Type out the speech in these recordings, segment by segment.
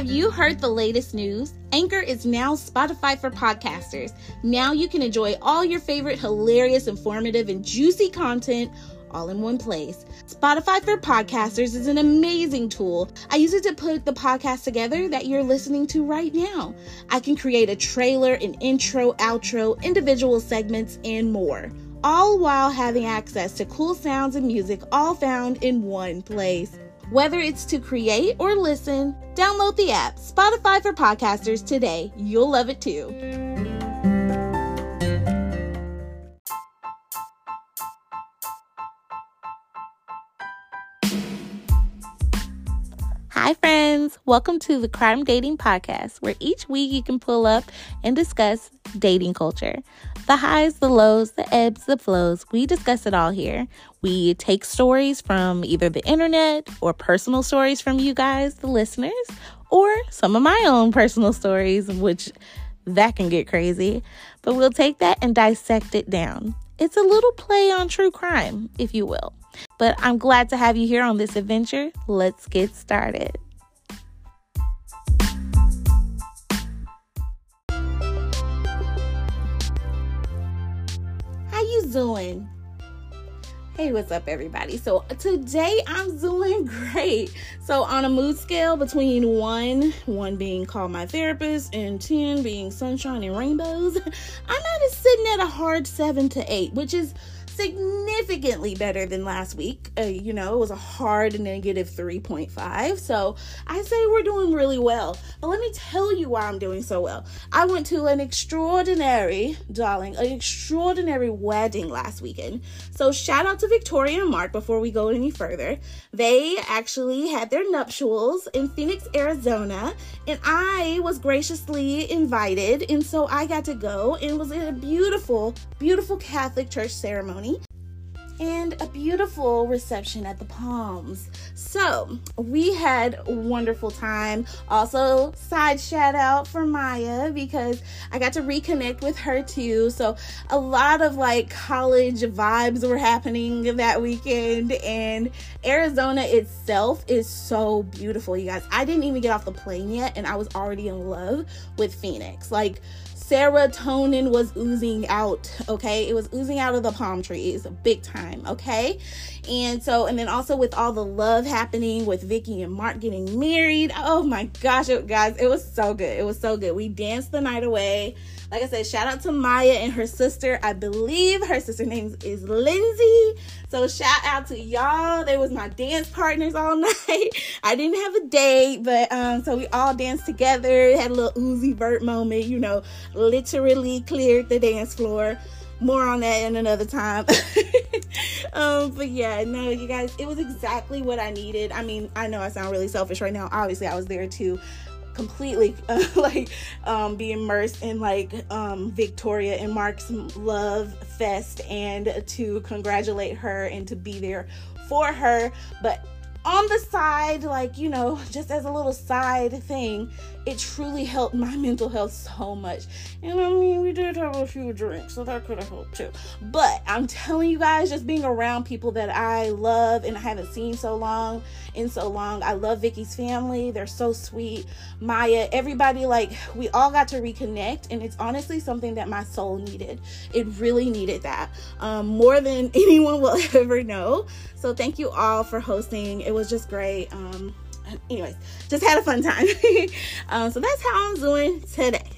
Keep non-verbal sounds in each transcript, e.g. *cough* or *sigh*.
Have you heard the latest news? Anchor is now Spotify for podcasters. Now you can enjoy all your favorite hilarious, informative, and juicy content all in one place. Spotify for podcasters is an amazing tool. I use it to put the podcast together that you're listening to right now. I can create a trailer, an intro, outro, individual segments, and more, all while having access to cool sounds and music all found in one place. Whether it's to create or listen, download the app Spotify for Podcasters today. You'll love it too. Welcome to the Crime Dating Podcast, where each week you can pull up and discuss dating culture. The highs, the lows, the ebbs, the flows. We discuss it all here. We take stories from either the internet or personal stories from you guys, the listeners, or some of my own personal stories, which that can get crazy. But we'll take that and dissect it down. It's a little play on true crime, if you will. But I'm glad to have you here on this adventure. Let's get started. Doing? Hey, what's up, everybody? So today I'm doing *laughs* great. So on a mood scale between one, one being call my therapist, and ten being sunshine and rainbows, *laughs* I'm a sitting at a hard seven to eight, which is significantly better than last week. Uh, you know, it was a hard negative 3.5. So I say we're doing really well. But let me tell you why I'm doing so well. I went to an extraordinary, darling, an extraordinary wedding last weekend. So shout out to Victoria and Mark before we go any further. They actually had their nuptials in Phoenix, Arizona, and I was graciously invited. And so I got to go and was in a beautiful, beautiful Catholic church ceremony and a beautiful reception at the Palms. So we had a wonderful time. Also, side shout out for Maya because I got to reconnect with her too. So a lot of like college vibes were happening that weekend, and Arizona itself is so beautiful, you guys. I didn't even get off the plane yet, and I was already in love with Phoenix. Like serotonin was oozing out, okay? It was oozing out of the palm trees big time, okay? And so, and then also with all the love happening with Vicky and Mark getting married. Oh my gosh, it, guys, it was so good. It was so good. We danced the night away. Like I said, shout out to Maya and her sister. I believe her sister name is Lindsay. So shout out to y'all. They was my dance partners all *laughs* night. I didn't have a date, but um, so we all danced together. Had a little Uzi Vert moment, you know, literally cleared the dance floor. More on that in another time. *laughs* um, but yeah, no, you guys, it was exactly what I needed. I mean, I know I sound really selfish right now. Obviously, I was there too completely uh, *laughs* like um, be immersed in like um, Victoria and Mark's love fest and to congratulate her and to be there for her. But on the side, like, you know, just as a little side thing, it truly helped my mental health so much. And I mean, we did have a few drinks, so that could have helped too. But I'm telling you guys, just being around people that I love and I haven't seen so long in so long. I love Vicky's family. They're so sweet. Maya, everybody, like, we all got to reconnect. And it's honestly something that my soul needed. It really needed that um, more than *laughs* anyone will *laughs* ever know. So thank you all for hosting. It was just great. Um, *laughs* anyways, just had a fun time. *laughs* um, so that's how I'm doing today.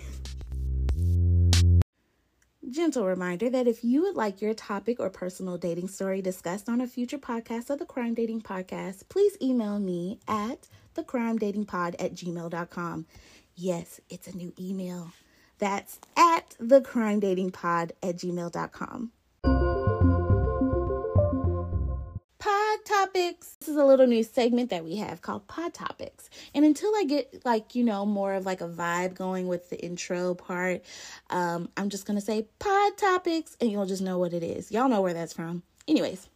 Gentle reminder that if you would like your topic or personal dating story discussed on a future podcast of the Crime Dating Podcast, please email me at thecrimedatingpod at gmail.com. Yes, it's a new email. That's at thecrimedatingpod at gmail.com. topics. This is a little new segment that we have called pod topics. And until I get like, you know, more of like a vibe going with the intro part, um, I'm just gonna say pod topics and you'll just know what it is. Y'all know where that's from. Anyways.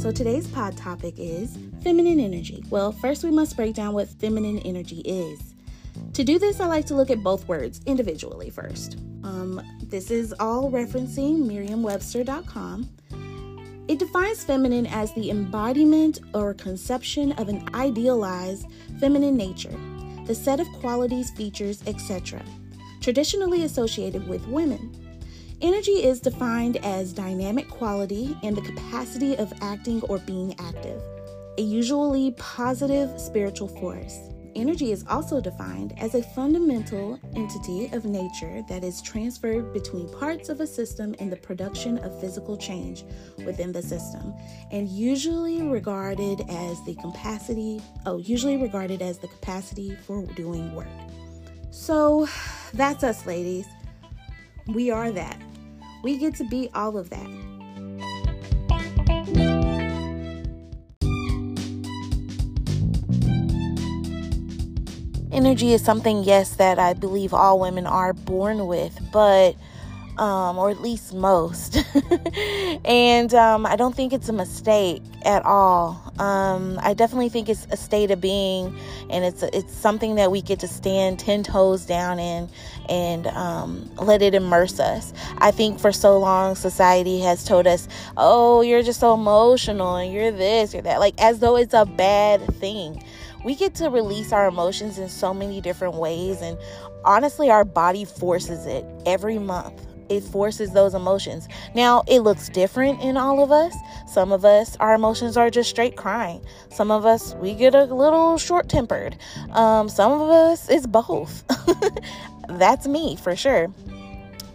So today's pod topic is feminine energy. Well, first we must break down what feminine energy is. To do this, I like to look at both words individually first. Um, this is all referencing Merriam-Webster.com. It defines feminine as the embodiment or conception of an idealized feminine nature, the set of qualities, features, etc., traditionally associated with women. Energy is defined as dynamic quality and the capacity of acting or being active, a usually positive spiritual force. Energy is also defined as a fundamental entity of nature that is transferred between parts of a system in the production of physical change within the system, and usually regarded as the capacity, oh, usually regarded as the capacity for doing work. So that's us, ladies. We are that. We get to be all of that. Energy is something, yes, that I believe all women are born with, but, um, or at least most. *laughs* and um, I don't think it's a mistake at all. Um, I definitely think it's a state of being, and it's it's something that we get to stand ten toes down in and um, let it immerse us. I think for so long society has told us, "Oh, you're just so emotional, and you're this, you're that," like as though it's a bad thing we get to release our emotions in so many different ways. And honestly, our body forces it every month. It forces those emotions. Now, it looks different in all of us. Some of us, our emotions are just straight crying. Some of us, we get a little short tempered. Um, some of us, it's both. *laughs* That's me for sure.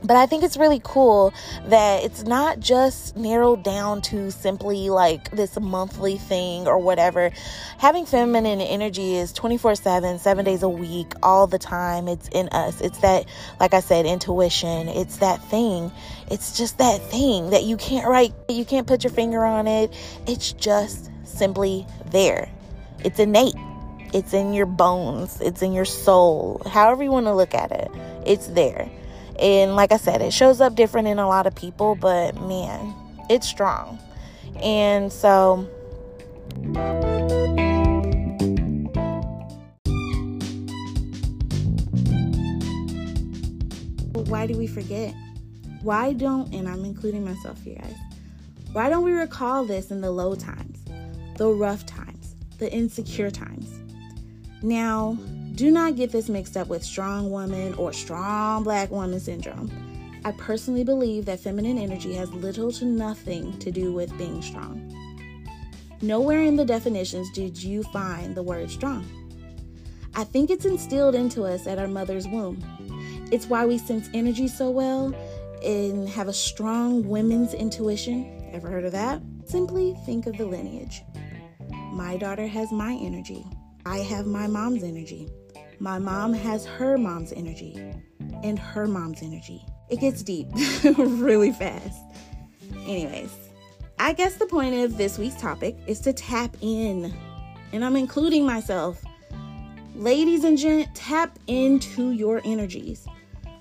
But I think it's really cool that it's not just narrowed down to simply like this monthly thing or whatever. Having feminine energy is 24 7, seven days a week, all the time. It's in us. It's that, like I said, intuition. It's that thing. It's just that thing that you can't write, you can't put your finger on it. It's just simply there. It's innate. It's in your bones. It's in your soul. However you want to look at it, it's there. And like I said, it shows up different in a lot of people, but man, it's strong. And so why do we forget? Why don't, and I'm including myself here, guys, why don't we recall this in the low times, the rough times, the insecure times? Now, do not get this mixed up with strong woman or strong black woman syndrome. I personally believe that feminine energy has little to nothing to do with being strong. Nowhere in the definitions did you find the word strong. I think it's instilled into us at our mother's womb. It's why we sense energy so well and have a strong women's intuition. Ever heard of that? Simply think of the lineage. My daughter has my energy. I have my mom's energy. My mom has her mom's energy and her mom's energy. It gets deep *laughs* really fast. Anyways, I guess the point of this week's topic is to tap in, and I'm including myself. Ladies and gent, tap into your energies,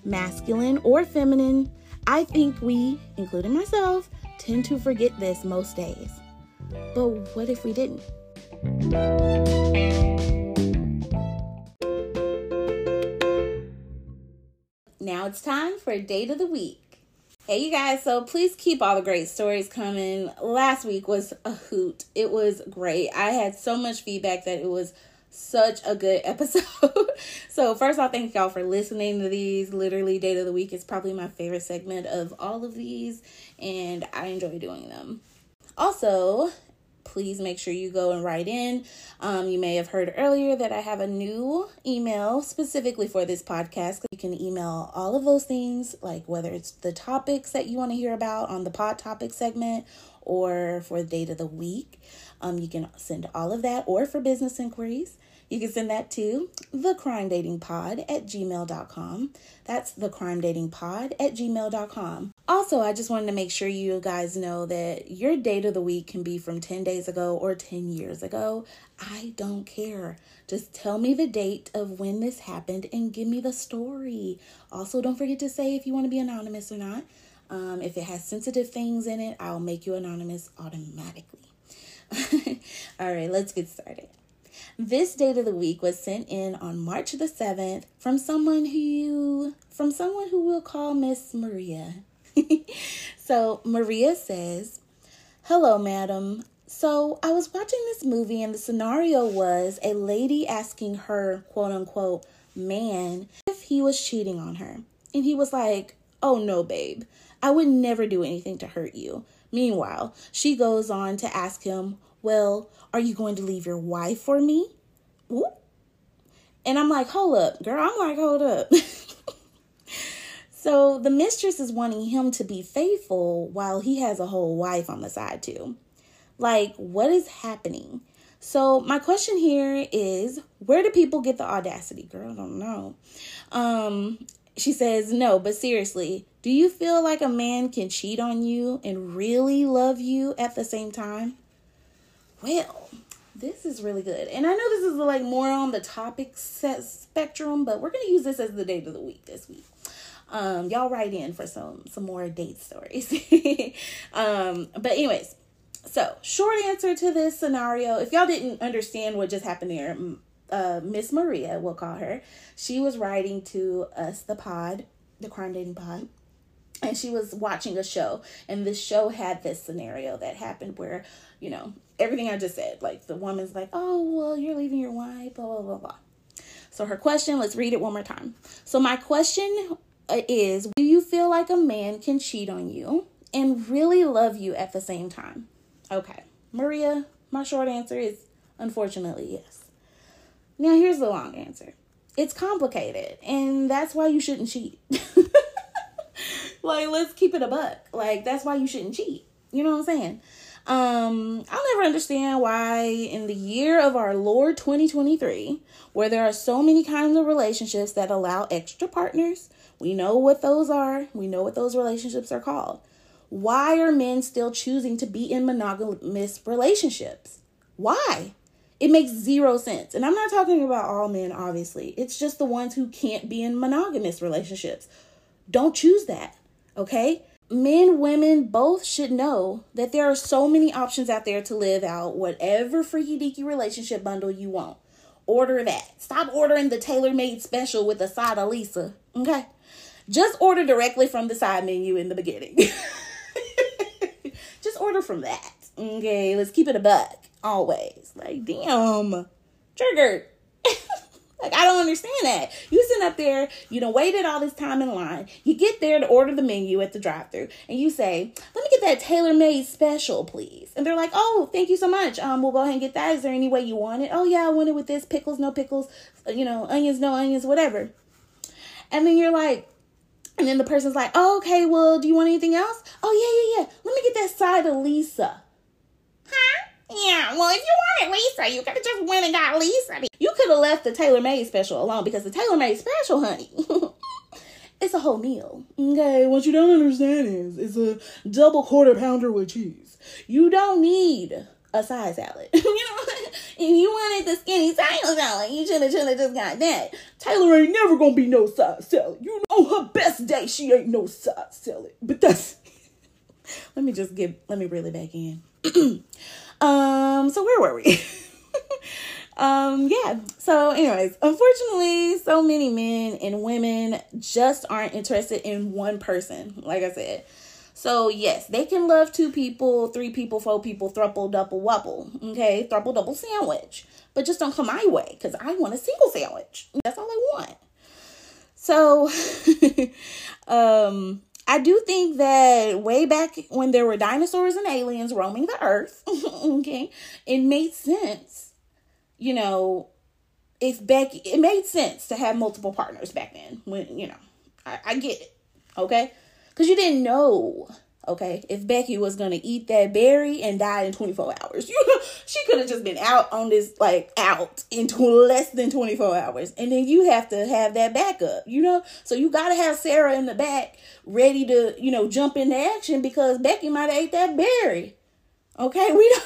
masculine or feminine. I think we, including myself, tend to forget this most days. But what if we didn't? Now it's time for date of the week. Hey, you guys, so please keep all the great stories coming. Last week was a hoot. It was great. I had so much feedback that it was such a good *laughs* episode. so, first all, thank y'all for listening to these. Literally, Date of the Week is probably my favorite segment of all of these, and I enjoy doing them. Also, please make sure you go and write in. Um, you may have heard earlier that I have a new email specifically for this podcast. You can email all of those things, like whether it's the topics that you want to hear about on the pod topic segment or for the date of the week. Um, you can send all of that or for business inquiries. You can send that to the crime dating pod at gmail.com. That's the crime dating pod at gmail.com. Also, I just wanted to make sure you guys know that your date of the week can be from 10 days ago or 10 years ago. I don't care. Just tell me the date of when this happened and give me the story. Also, don't forget to say if you want to be anonymous or not. Um, if it has sensitive things in it, I'll make you anonymous automatically. *laughs* All right, let's get started. This date of the week was sent in on March the 7th from someone who you, from someone who we'll call Miss Maria. *laughs* so Maria says, Hello, madam. So I was watching this movie, and the scenario was a lady asking her quote unquote man if he was cheating on her. And he was like, Oh no, babe, I would never do anything to hurt you. Meanwhile, she goes on to ask him, Well, are you going to leave your wife for me? Ooh. And I'm like, Hold up, girl. I'm like, Hold up. *laughs* so the mistress is wanting him to be faithful while he has a whole wife on the side, too. Like, what is happening? So, my question here is where do people get the audacity? Girl, I don't know. Um, she says, No, but seriously, do you feel like a man can cheat on you and really love you at the same time? Well, this is really good. And I know this is like more on the topic set spectrum, but we're going to use this as the date of the week this week. Um, y'all write in for some some more date stories. *laughs* um, but anyways, so short answer to this scenario, if y'all didn't understand what just happened there, uh, Miss Maria, we'll call her, she was writing to us, the pod, the crime dating pod, and she was watching a show, and this show had this scenario that happened where, you know, everything I just said, like the woman's like, oh, well, you're leaving your wife, blah, blah, blah, blah. So her question, let's read it one more time. So my question uh, is, do you feel like a man can cheat on you and really love you at the same time? Okay. Maria, my short answer is unfortunately yes. Now, here's the long answer it's complicated, and that's why you shouldn't cheat. *laughs* like, let's keep it a buck. Like, that's why you shouldn't cheat. You know what I'm saying? Um, I'll never understand why in the year of our Lord 2023, where there are so many kinds of relationships that allow extra partners, we know what those are, we know what those relationships are called. Why are men still choosing to be in monogamous relationships? Why? It makes zero sense. And I'm not talking about all men, obviously. It's just the ones who can't be in monogamous relationships. Don't choose that, okay? Men, women, both should know that there are so many options out there to live out whatever freaky deaky relationship bundle you want. Order that. Stop ordering the tailor made special with a side of Lisa, okay? Just order directly from the side menu in the beginning. *laughs* Just order from that. Okay, let's keep it a buck. Always. Like, damn. Triggered. Like, I don't understand that. You sitting up there, you know, waited all this time in line. You get there to order the menu at the drive through and you say, let me get that tailor made special, please. And they're like, oh, thank you so much. Um, we'll go ahead and get that. Is there any way you want it? Oh, yeah, I want it with this pickles, no pickles, you know, onions, no onions, whatever. And then you're like, and then the person's like, oh, okay, well, do you want anything else? Oh, yeah, yeah, yeah. Let me get that side of Lisa. Huh? Yeah, well, if you wanted Lisa, you could have just went and got Lisa. You could have left the tailor made special alone because the tailor made special, honey, *laughs* it's a whole meal. Okay, what you don't understand is it's a double quarter pounder with cheese. You don't need a side salad. *laughs* you know, if you wanted the skinny Taylor salad, you should have should have just got that. Taylor ain't never gonna be no side salad. You know, her best day, she ain't no side salad. But that's. *laughs* let me just get. Let me reel it back in. *clears throat* um. So where were we? *laughs* um yeah so anyways unfortunately so many men and women just aren't interested in one person like i said so yes, they can love two people, three people, four people, thruple, double, wubble. Okay, thruple, double sandwich. But just don't come my way because I want a single sandwich. That's all I want. So, *laughs* um, I do think that way back when there were dinosaurs and aliens roaming the earth, *laughs* okay, it made sense. You know, if Becky, it made sense to have multiple partners back then. When you know, I, I get it. Okay, because you didn't know, okay, if Becky was to eat that berry and die in 24 hours. *laughs* You know, she could have just been out on this, like, out in tw- less than 24 hours. And then you have to have that backup, you know? So you got to have Sarah in the back ready to, you know, jump into action because Becky might have ate that berry. Okay, *laughs* we don't.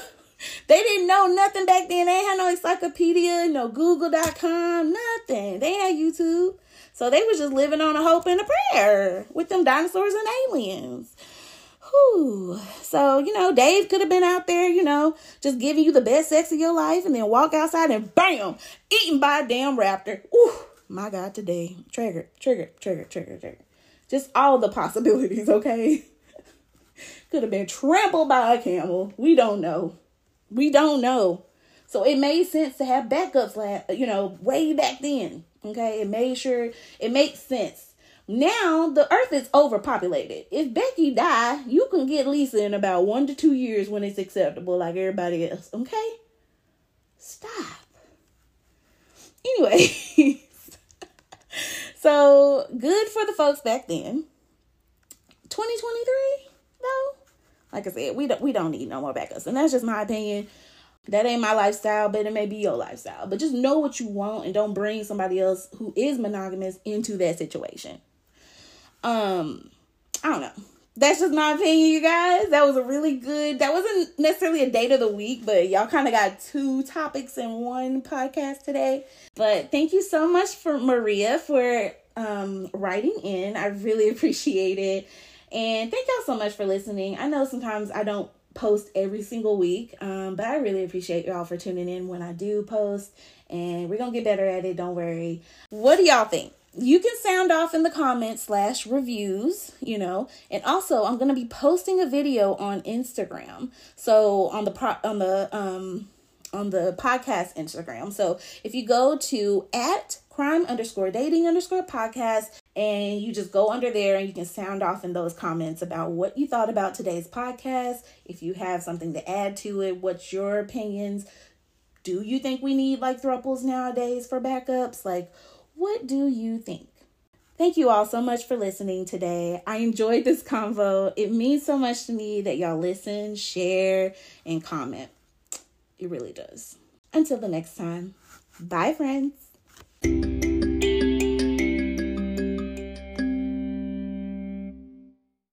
They didn't know nothing back then. They had no encyclopedia, no Google.com, nothing. They had YouTube. So they was just living on a hope and a prayer with them dinosaurs and aliens. Whew. So, you know, Dave could have been out there, you know, just giving you the best sex of your life and then walk outside and bam, eaten by a damn raptor. Ooh, my God, today. Trigger, trigger, trigger, trigger, trigger. Just all the possibilities, okay? *laughs* Could have been trampled by a camel. We don't know. We don't know. So it made sense to have backups, you know, way back then. Okay, it made sure it makes sense. Now the earth is overpopulated. If Becky die, you can get Lisa in about one to two years when it's acceptable, like everybody else. Okay? Stop. Anyway, *laughs* so good for the folks back then. 2023 though, like I said, we don't we don't need no more backups, and that's just my opinion. That ain't my lifestyle, but it may be your lifestyle. But just know what you want and don't bring somebody else who is monogamous into that situation. Um, I don't know. That's just my opinion, you guys. That was a really good. That wasn't necessarily a date of the week, but y'all kind of got two topics in one podcast today. But thank you so much for Maria for um writing in. I really *laughs* appreciate it. And thank y'all so much for listening. I know sometimes I don't post every single week, um, but I really appreciate y'all for tuning in when I do post. And we're gonna get better at it. Don't worry. What do y'all think? You can sound off in the comments slash reviews you know. And also i'm going to be posting a video on instagram. So on the pro on the um on the podcast instagram. So if you go to at crime underscore dating underscore podcast and you just go under there and you can sound off in those comments about what you thought about today's podcast if you have something to add to it what's your opinions do you think we need like thruples nowadays for backups? Like what do you think? Thank you all so much for listening today. I enjoyed this convo. It means so much to me that y'all listen, share, and comment. It really does. Until the next time, bye, friends.